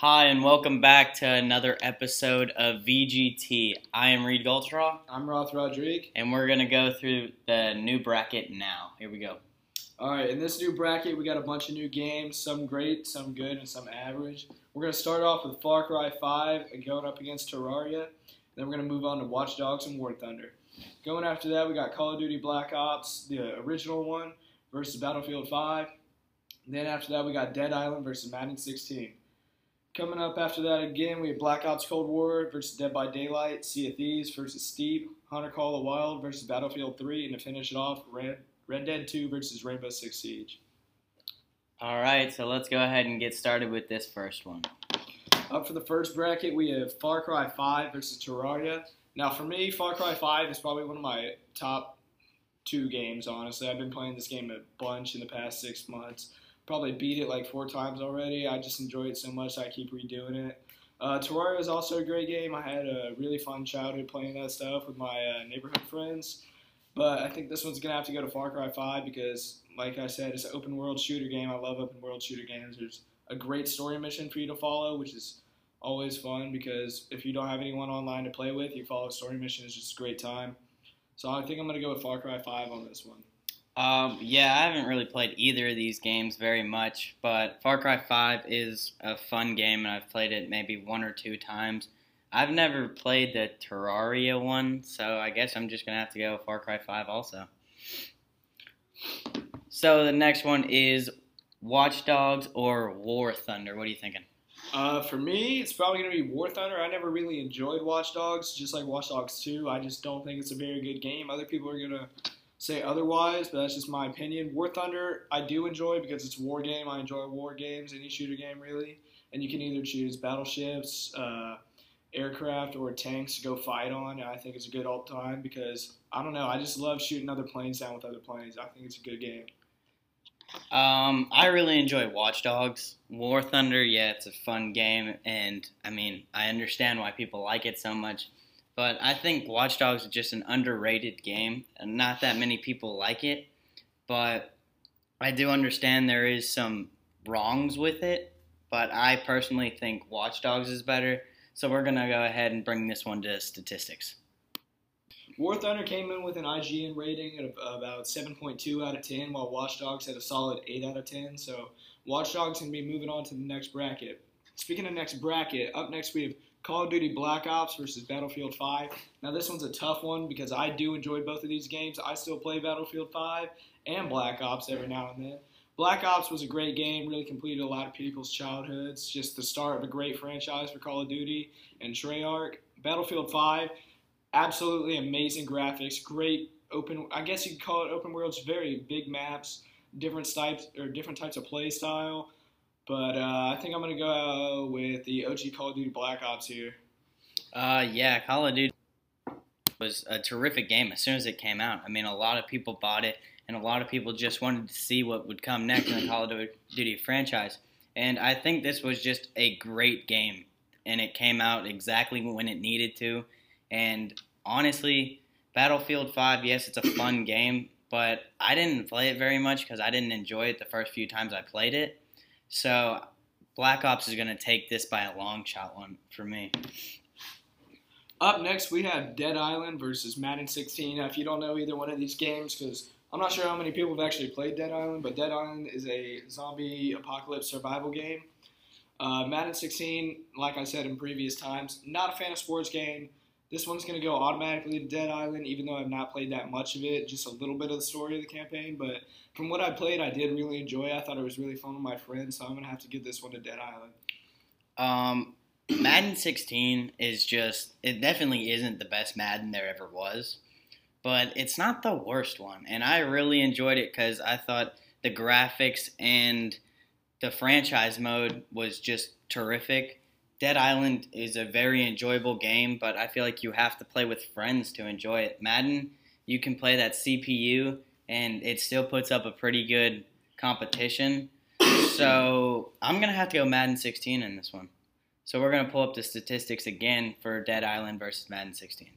Hi, and welcome back to another episode of VGT. I am Reed Goldstraw, I'm Roth Rodriguez. and we're going to go through the new bracket now. Here we go. All right, in this new bracket, we got a bunch of new games, some great, some good, and some average. We're going to start off with Far Cry 5 and going up against Terraria. Then we're going to move on to Watch Dogs and War Thunder. Going after that, we got Call of Duty Black Ops, the original one, versus Battlefield 5. Then after that, we got Dead Island versus Madden 16. Coming up after that again, we have Black Ops Cold War versus Dead by Daylight, Sea of Thieves versus Steep, Hunter Call of the Wild versus Battlefield 3, and to finish it off, Red, Red Dead 2 versus Rainbow Six Siege. All right, so let's go ahead and get started with this first one. Up for the first bracket, we have Far Cry 5 versus Terraria. Now, for me, Far Cry 5 is probably one of my top two games, honestly. I've been playing this game a bunch in the past six months. Probably beat it like four times already. I just enjoy it so much, I keep redoing it. Uh, Terraria is also a great game. I had a really fun childhood playing that stuff with my uh, neighborhood friends. But I think this one's going to have to go to Far Cry 5 because, like I said, it's an open world shooter game. I love open world shooter games. There's a great story mission for you to follow, which is always fun because if you don't have anyone online to play with, you follow a story mission is just a great time. So I think I'm going to go with Far Cry 5 on this one. Um, yeah, I haven't really played either of these games very much, but Far Cry 5 is a fun game, and I've played it maybe one or two times. I've never played the Terraria one, so I guess I'm just going to have to go Far Cry 5 also. So the next one is Watch Dogs or War Thunder. What are you thinking? Uh, for me, it's probably going to be War Thunder. I never really enjoyed Watch Dogs, just like Watch Dogs 2. I just don't think it's a very good game. Other people are going to say otherwise, but that's just my opinion. War Thunder, I do enjoy because it's a war game. I enjoy war games, any shooter game really. And you can either choose battleships, uh, aircraft, or tanks to go fight on. I think it's a good all time because I don't know. I just love shooting other planes down with other planes. I think it's a good game. Um, I really enjoy Watch Dogs. War Thunder, yeah, it's a fun game, and I mean, I understand why people like it so much. But I think Watch Dogs is just an underrated game, and not that many people like it. But I do understand there is some wrongs with it. But I personally think Watch Dogs is better. So we're gonna go ahead and bring this one to statistics. War Thunder came in with an IGN rating of about 7.2 out of 10, while Watch Dogs had a solid 8 out of 10. So Watch Dogs can be moving on to the next bracket. Speaking of next bracket, up next we have Call of Duty Black Ops versus Battlefield 5. Now this one's a tough one because I do enjoy both of these games. I still play Battlefield 5 and Black Ops every now and then. Black Ops was a great game, really completed a lot of people's childhoods. Just the start of a great franchise for Call of Duty and Treyarch. Battlefield 5 absolutely amazing graphics, great open. I guess you could call it open worlds. Very big maps, different types or different types of play style. But uh, I think I'm gonna go with the OG Call of Duty Black Ops here. Uh, yeah, Call of Duty was a terrific game as soon as it came out. I mean, a lot of people bought it, and a lot of people just wanted to see what would come next in the Call of Duty franchise. And I think this was just a great game, and it came out exactly when it needed to. And honestly, Battlefield 5, yes, it's a fun game, but I didn't play it very much because I didn't enjoy it the first few times I played it. So Black Ops is going to take this by a long shot one for me. Up next, we have Dead Island versus Madden 16. Now, if you don't know either one of these games, because I'm not sure how many people have actually played Dead Island, but Dead Island is a zombie apocalypse survival game. Uh, Madden 16, like I said in previous times, not a fan of sports game. This one's going to go automatically to Dead Island, even though I've not played that much of it, just a little bit of the story of the campaign. But from what I played, I did really enjoy it. I thought it was really fun with my friends, so I'm going to have to give this one to Dead Island. Um, Madden 16 is just, it definitely isn't the best Madden there ever was, but it's not the worst one. And I really enjoyed it because I thought the graphics and the franchise mode was just terrific. Dead Island is a very enjoyable game, but I feel like you have to play with friends to enjoy it. Madden, you can play that CPU, and it still puts up a pretty good competition. So I'm going to have to go Madden 16 in this one. So we're going to pull up the statistics again for Dead Island versus Madden 16.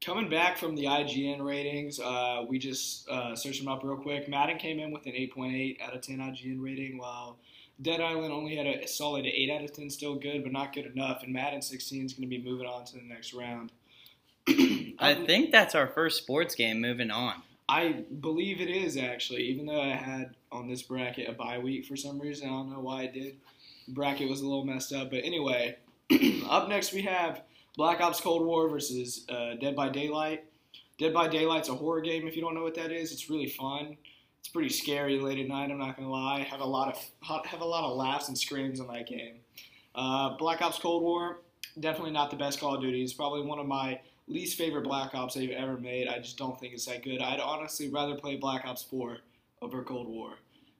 Coming back from the IGN ratings, uh, we just uh, searched them up real quick. Madden came in with an 8.8 out of 10 IGN rating, while Dead Island only had a solid 8 out of 10, still good, but not good enough. And Madden 16 is going to be moving on to the next round. I think that's our first sports game moving on. I believe it is actually, even though I had on this bracket a bye week for some reason. I don't know why I did. The bracket was a little messed up, but anyway. up next we have Black Ops Cold War versus uh, Dead by Daylight. Dead by Daylight's a horror game. If you don't know what that is, it's really fun. It's pretty scary late at night. I'm not gonna lie. Have a lot of have a lot of laughs and screams in that game. Uh, Black Ops Cold War, definitely not the best Call of Duty. It's probably one of my least favorite Black Ops they've ever made. I just don't think it's that good. I'd honestly rather play Black Ops 4 over Cold War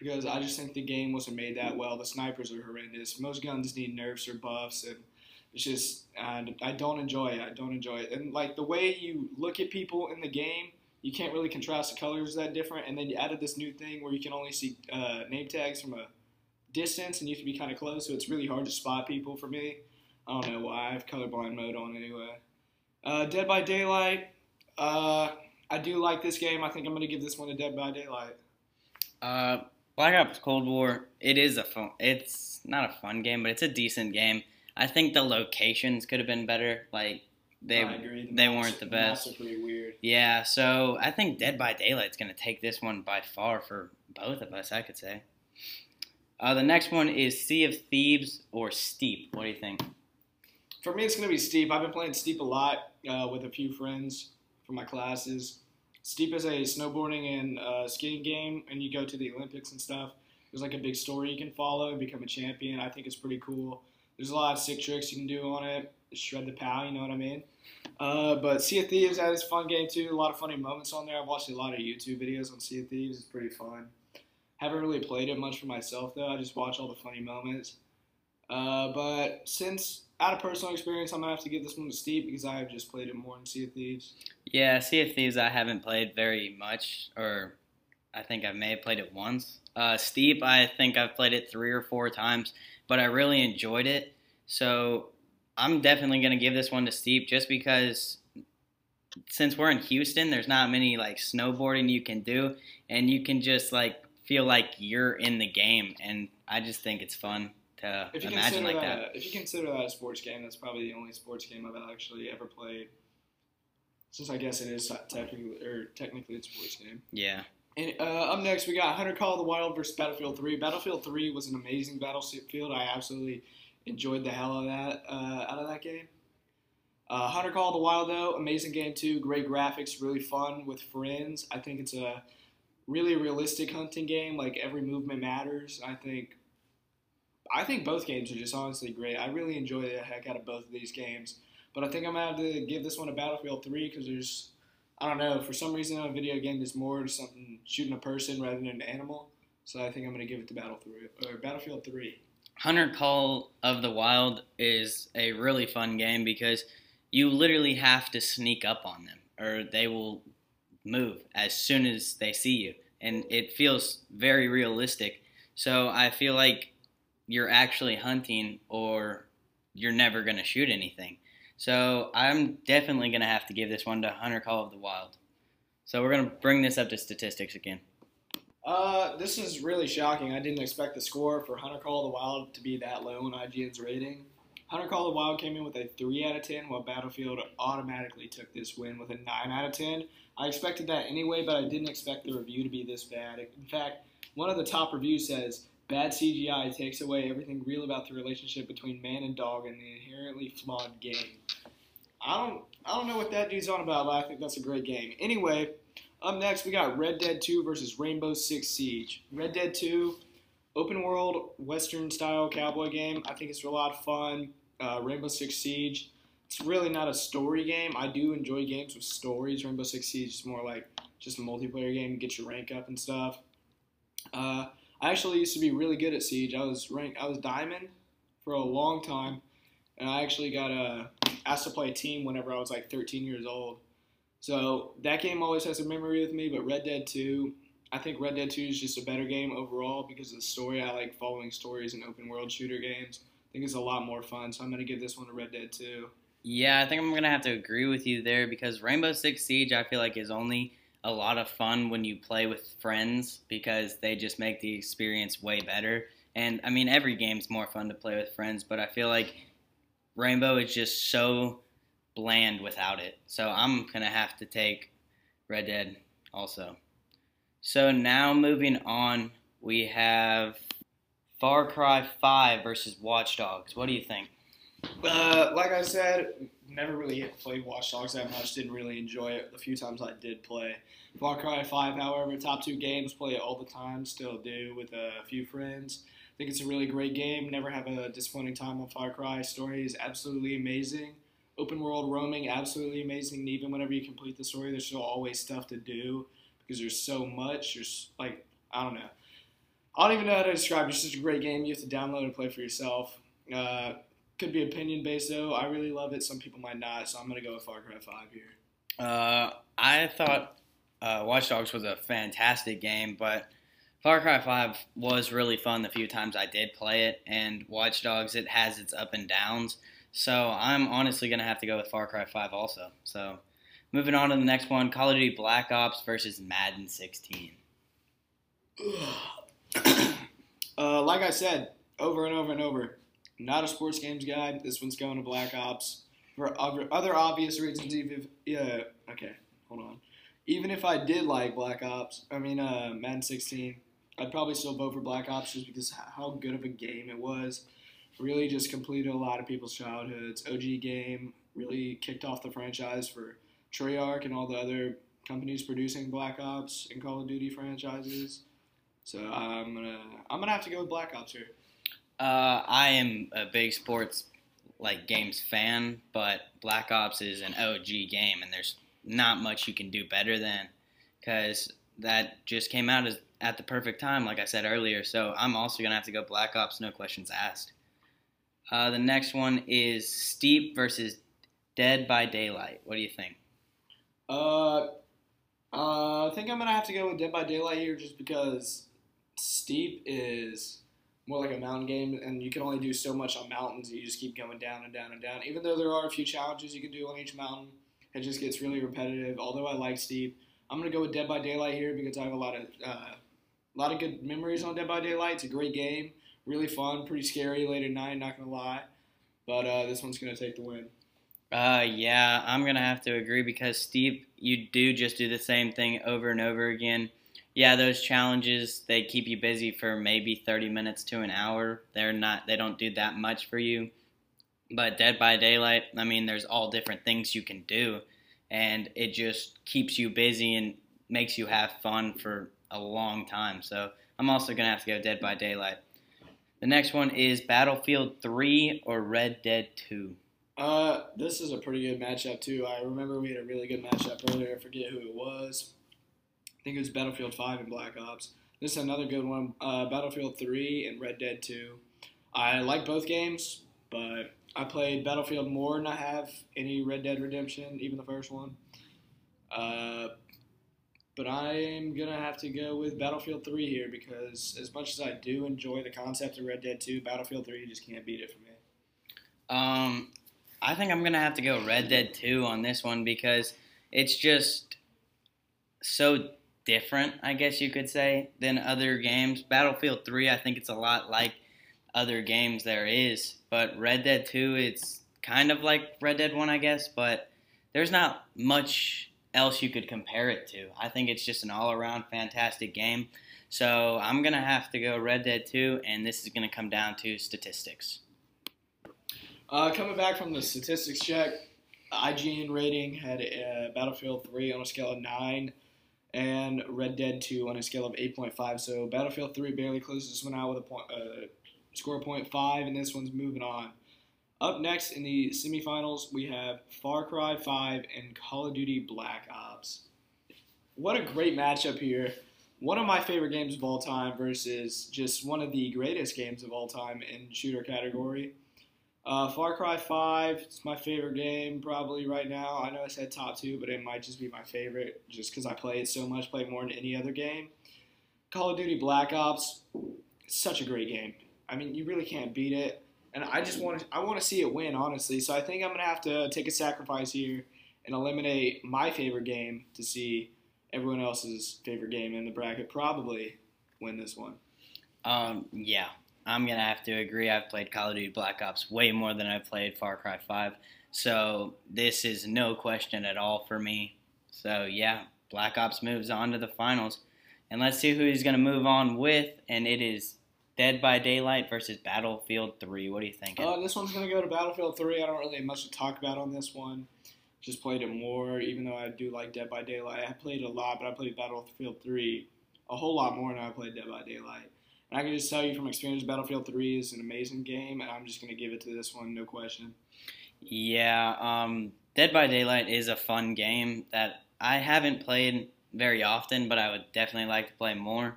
because I just think the game wasn't made that well. The snipers are horrendous. Most guns need nerfs or buffs, and it's just I, I don't enjoy it. I don't enjoy it. And like the way you look at people in the game, you can't really contrast the colors that different. And then you added this new thing where you can only see uh, name tags from a distance, and you have to be kind of close, so it's really hard to spot people for me. I don't know why I have colorblind mode on anyway. Uh, Dead by Daylight. Uh, I do like this game. I think I'm going to give this one to Dead by Daylight. Uh, Black Ops Cold War. It is a fun. It's not a fun game, but it's a decent game. I think the locations could have been better. Like they the they weren't the best. The pretty weird. Yeah, so I think Dead by Daylight's going to take this one by far for both of us. I could say. Uh, the next one is Sea of Thieves or Steep. What do you think? For me, it's going to be Steep. I've been playing Steep a lot uh, with a few friends from my classes. Steep is a snowboarding and uh, skiing game, and you go to the Olympics and stuff. There's like a big story you can follow and become a champion. I think it's pretty cool. There's a lot of sick tricks you can do on it. Shred the pow, you know what I mean? Uh, but Sea of Thieves that is a fun game too. A lot of funny moments on there. I've watched a lot of YouTube videos on Sea of Thieves. It's pretty fun. Haven't really played it much for myself though. I just watch all the funny moments. Uh, but since out of personal experience, I'm gonna have to give this one to Steep because I have just played it more than Sea of Thieves. Yeah, Sea of Thieves I haven't played very much, or I think I may have played it once. Uh, Steep, I think I've played it three or four times, but I really enjoyed it. So I'm definitely gonna give this one to Steep just because since we're in Houston, there's not many like snowboarding you can do, and you can just like feel like you're in the game, and I just think it's fun to imagine like that, that. if you consider that a sports game, that's probably the only sports game I've actually ever played. Since I guess it is technically or technically it's a sports game. Yeah. And uh, up next, we got Hunter Call of the Wild versus Battlefield 3. Battlefield 3 was an amazing battlefield. I absolutely enjoyed the hell of that uh, out of that game. Uh, Hunter Call the Wild, though, amazing game too. Great graphics, really fun with friends. I think it's a really realistic hunting game. Like every movement matters. I think. I think both games are just honestly great. I really enjoy the heck out of both of these games. But I think I'm gonna have to give this one a Battlefield 3 because there's I don't know. For some reason, a video game, there's more to something shooting a person rather than an animal. So I think I'm gonna give it to Battle three or Battlefield Three. Hunter Call of the Wild is a really fun game because you literally have to sneak up on them or they will move as soon as they see you. And it feels very realistic. So I feel like you're actually hunting or you're never going to shoot anything. So I'm definitely going to have to give this one to Hunter Call of the Wild. So we're going to bring this up to statistics again. Uh, this is really shocking. I didn't expect the score for Hunter Call the Wild to be that low in IGN's rating. Hunter Call the Wild came in with a 3 out of 10, while Battlefield automatically took this win with a 9 out of 10. I expected that anyway, but I didn't expect the review to be this bad. In fact, one of the top reviews says, Bad CGI takes away everything real about the relationship between man and dog in the inherently flawed game. I don't I don't know what that dude's on about, but I think that's a great game. Anyway, up next we got Red Dead 2 versus Rainbow Six Siege. Red Dead 2, open world western style cowboy game. I think it's a lot of fun. Uh, Rainbow Six Siege. It's really not a story game. I do enjoy games with stories. Rainbow Six Siege is more like just a multiplayer game get your rank up and stuff. Uh, I actually used to be really good at Siege. I was rank, I was diamond for a long time, and I actually got uh, asked to play a team whenever I was like 13 years old. So that game always has a memory with me. But Red Dead 2, I think Red Dead 2 is just a better game overall because of the story. I like following stories in open world shooter games. I think it's a lot more fun. So I'm gonna give this one to Red Dead 2. Yeah, I think I'm gonna have to agree with you there because Rainbow Six Siege I feel like is only a lot of fun when you play with friends because they just make the experience way better. And I mean, every game's more fun to play with friends, but I feel like Rainbow is just so bland without it. So I'm gonna have to take Red Dead also. So now moving on, we have Far Cry 5 versus Watch Dogs. What do you think? Uh, like I said, never really played Watch Dogs that much. Didn't really enjoy it the few times I did play. Far Cry 5, however, top two games, play it all the time, still do with a few friends. I think it's a really great game. Never have a disappointing time on Far Cry. Story is absolutely amazing. Open world roaming, absolutely amazing. And even whenever you complete the story, there's still always stuff to do because there's so much. There's like I don't know. I don't even know how to describe. it. It's such a great game. You have to download and play for yourself. Uh, could be opinion based though. I really love it. Some people might not, so I'm gonna go with Far Cry Five here. Uh, I thought uh, Watch Dogs was a fantastic game, but Far Cry 5 was really fun the few times I did play it, and Watch Dogs, it has its up and downs. So I'm honestly going to have to go with Far Cry 5 also. So moving on to the next one Call of Duty Black Ops versus Madden 16. uh, like I said, over and over and over, not a sports games guy. This one's going to Black Ops for other, obvious reasons. Even yeah, okay, hold on. Even if I did like Black Ops, I mean uh, Madden 16, I'd probably still vote for Black Ops just because how good of a game it was. Really, just completed a lot of people's childhoods. OG game really kicked off the franchise for Treyarch and all the other companies producing Black Ops and Call of Duty franchises. So I'm gonna I'm gonna have to go with Black Ops here. Uh, I am a big sports like games fan, but Black Ops is an OG game, and there's not much you can do better than because that just came out as, at the perfect time, like I said earlier. So I'm also gonna have to go Black Ops, no questions asked. Uh, the next one is Steep versus Dead by Daylight. What do you think? Uh, uh, I think I'm gonna have to go with Dead by Daylight here, just because Steep is more like a mountain game, and you can only do so much on mountains. You just keep going down and down and down. Even though there are a few challenges you can do on each mountain, it just gets really repetitive. Although I like Steep, I'm gonna go with Dead by Daylight here because I have a lot of uh, a lot of good memories on Dead by Daylight. It's a great game, really fun, pretty scary late at night. Not gonna lie, but uh, this one's gonna take the win. Uh, yeah, I'm gonna have to agree because Steep, you do just do the same thing over and over again. Yeah, those challenges they keep you busy for maybe 30 minutes to an hour. They're not, they don't do that much for you. But Dead by Daylight, I mean, there's all different things you can do, and it just keeps you busy and makes you have fun for a long time. So I'm also gonna have to go Dead by Daylight. The next one is Battlefield 3 or Red Dead 2. Uh, this is a pretty good matchup too. I remember we had a really good matchup earlier. I forget who it was. I think it was Battlefield 5 and Black Ops. This is another good one. Uh, Battlefield 3 and Red Dead 2. I like both games, but I played Battlefield more than I have any Red Dead Redemption, even the first one. Uh, but I'm gonna have to go with Battlefield 3 here because as much as I do enjoy the concept of Red Dead 2, Battlefield 3 just can't beat it for me. Um, I think I'm gonna have to go Red Dead 2 on this one because it's just so different, I guess you could say, than other games. Battlefield 3, I think it's a lot like other games there is, but Red Dead 2, it's kind of like Red Dead 1, I guess, but there's not much else you could compare it to. I think it's just an all around fantastic game. So I'm gonna have to go Red Dead 2, and this is gonna come down to statistics. Uh, coming back from the statistics check, IGN rating had uh, Battlefield 3 on a scale of 9 and Red Dead 2 on a scale of 8.5. So Battlefield 3 barely closes this one out with a point, uh, score of 0.5, and this one's moving on. Up next in the semifinals, we have Far Cry 5 and Call of Duty Black Ops. What a great matchup here. One of my favorite games of all time versus just one of the greatest games of all time in shooter category. Uh, Far Cry 5 is my favorite game probably right now. I know I said top two, but it might just be my favorite just because I play it so much, play more than any other game. Call of Duty Black Ops, such a great game. I mean, you really can't beat it, and I just want to I want to see it win honestly. So I think I'm gonna have to take a sacrifice here and eliminate my favorite game to see everyone else's favorite game in the bracket probably win this one. Um, yeah, I'm gonna have to agree. I've played Call of Duty Black Ops way more than I've played Far Cry 5, so this is no question at all for me. So yeah, Black Ops moves on to the finals, and let's see who he's gonna move on with. And it is Dead by Daylight versus Battlefield 3. What do you think? Uh, this one's gonna go to Battlefield 3. I don't really have much to talk about on this one. Just played it more, even though I do like Dead by Daylight. I played a lot, but I played Battlefield 3 a whole lot more than I played Dead by Daylight. And I can just tell you from experience, Battlefield 3 is an amazing game, and I'm just going to give it to this one, no question. Yeah, um, Dead by Daylight is a fun game that I haven't played very often, but I would definitely like to play more.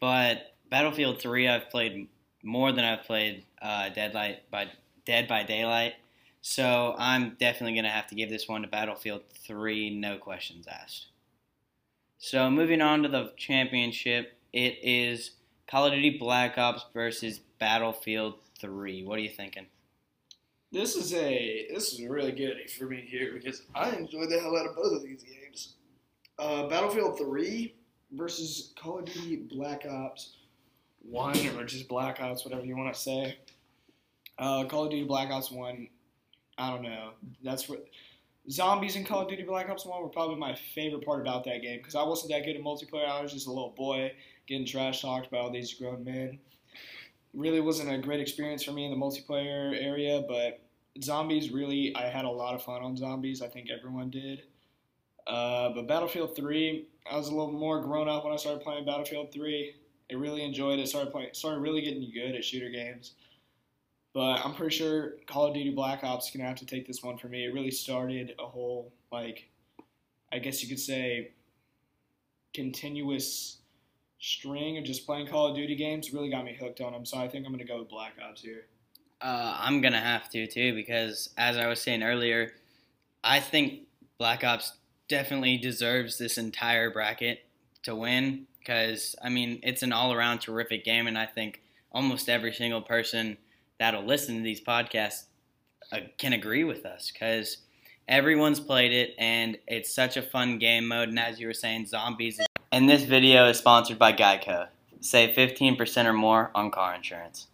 But Battlefield 3, I've played more than I've played uh, Deadlight by, Dead by Daylight. So I'm definitely going to have to give this one to Battlefield 3, no questions asked. So moving on to the championship, it is Call of Duty Black Ops versus Battlefield 3. What are you thinking? This is a this is really good for me here because I enjoyed the hell out of both of these games. Uh, Battlefield 3 versus Call of Duty Black Ops 1 or just Black Ops, whatever you want to say. Uh, Call of Duty Black Ops 1, I don't know. That's what zombies in Call of Duty Black Ops 1 were probably my favorite part about that game because I wasn't that good at multiplayer. I was just a little boy getting trash talked by all these grown men. Really wasn't a great experience for me in the multiplayer area, but zombies really, I had a lot of fun on zombies. I think everyone did. Uh, but Battlefield 3, I was a little more grown up when I started playing Battlefield 3. I really enjoyed it. Started playing, started really getting good at shooter games. But I'm pretty sure Call of Duty Black Ops is gonna have to take this one for me. It really started a whole like, I guess you could say, continuous string of just playing Call of Duty games. Really got me hooked on them. So I think I'm gonna go with Black Ops here. Uh, I'm gonna have to too because, as I was saying earlier, I think Black Ops definitely deserves this entire bracket to win. Because I mean, it's an all-around terrific game, and I think almost every single person that'll listen to these podcasts uh, can agree with us because everyone's played it and it's such a fun game mode. And as you were saying, zombies. And this video is sponsored by Geico. Save 15% or more on car insurance.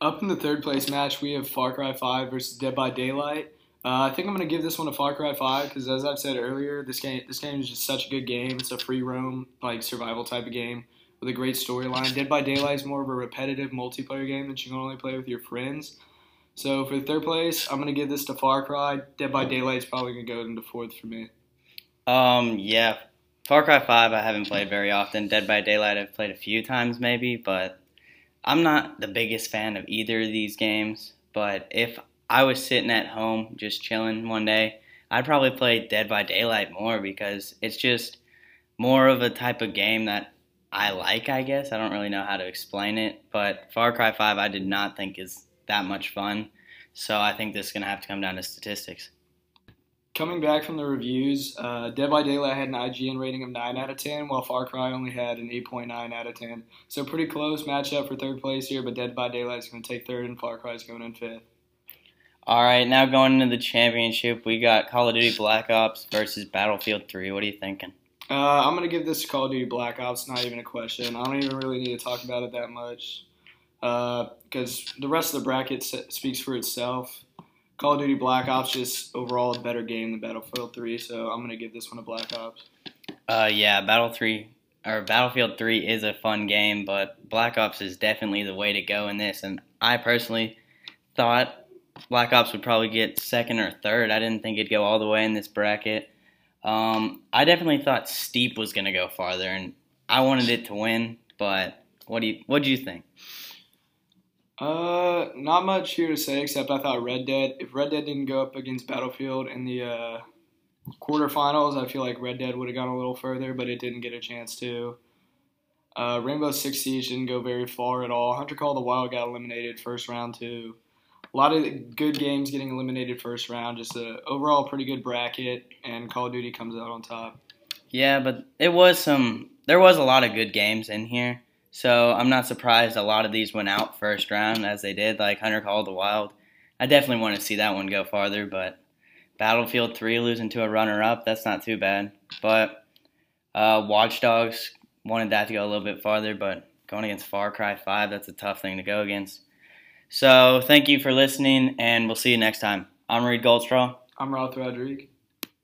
Up in the third place match, we have Far Cry 5 versus Dead by Daylight. Uh, I think I'm to give this one a Far Cry 5 because, as I've said earlier, this game this game is just such a good game. It's a free roam like survival type of game with a great storyline. Dead by Daylight is more of a repetitive multiplayer game that you can only play with your friends. So for third place, I'm gonna give this to Far Cry. Dead by Daylight is probably gonna go into fourth for me. Um, yeah, Far Cry Five I haven't played very often. Dead by Daylight I've played a few times maybe, but I'm not the biggest fan of either of these games. But if I was sitting at home just chilling one day, I'd probably play Dead by Daylight more because it's just more of a type of game that I like, I guess. I don't really know how to explain it, but Far Cry 5 I did not think is that much fun. So I think this is going to have to come down to statistics. Coming back from the reviews, uh, Dead by Daylight had an IGN rating of 9 out of 10, while Far Cry only had an 8.9 out of 10. So pretty close matchup for third place here, but Dead by Daylight is going to take third and Far Cry is going in fifth. All right, now going into the championship, we got Call of Duty Black Ops versus Battlefield 3. What are you thinking? Uh, I'm gonna give this to Call of Duty Black Ops. Not even a question. I don't even really need to talk about it that much because uh, the rest of the bracket speaks for itself. Call of Duty Black Ops just overall a better game than Battlefield 3, so I'm gonna give this one to Black Ops. Uh, yeah, Battle 3 or Battlefield 3 is a fun game, but Black Ops is definitely the way to go in this. And I personally thought Black Ops would probably get second or third. I didn't think it'd go all the way in this bracket. Um, I definitely thought Steep was going to go farther, and I wanted it to win. But what do you what do you think? Uh, not much here to say except I thought Red Dead. If Red Dead didn't go up against Battlefield in the uh, quarterfinals, I feel like Red Dead would have gone a little further, but it didn't get a chance to. Uh, Rainbow Six Siege didn't go very far at all. Hunter Call the Wild got eliminated first round too a lot of good games getting eliminated first round. Just a overall pretty good bracket, and Call of Duty comes out on top. Yeah, but it was some. There was a lot of good games in here, so I'm not surprised a lot of these went out first round as they did, like Hunter Call of the Wild. I definitely want to see that one go farther, but Battlefield 3 losing to a runner-up, that's not too bad. But uh, Watch Dogs wanted that to go a little bit farther, but going against Far Cry 5, that's a tough thing to go against. So thank you for listening, and we'll see you next time. I'm Reed Goldstraw. I'm Roth Rodriguez.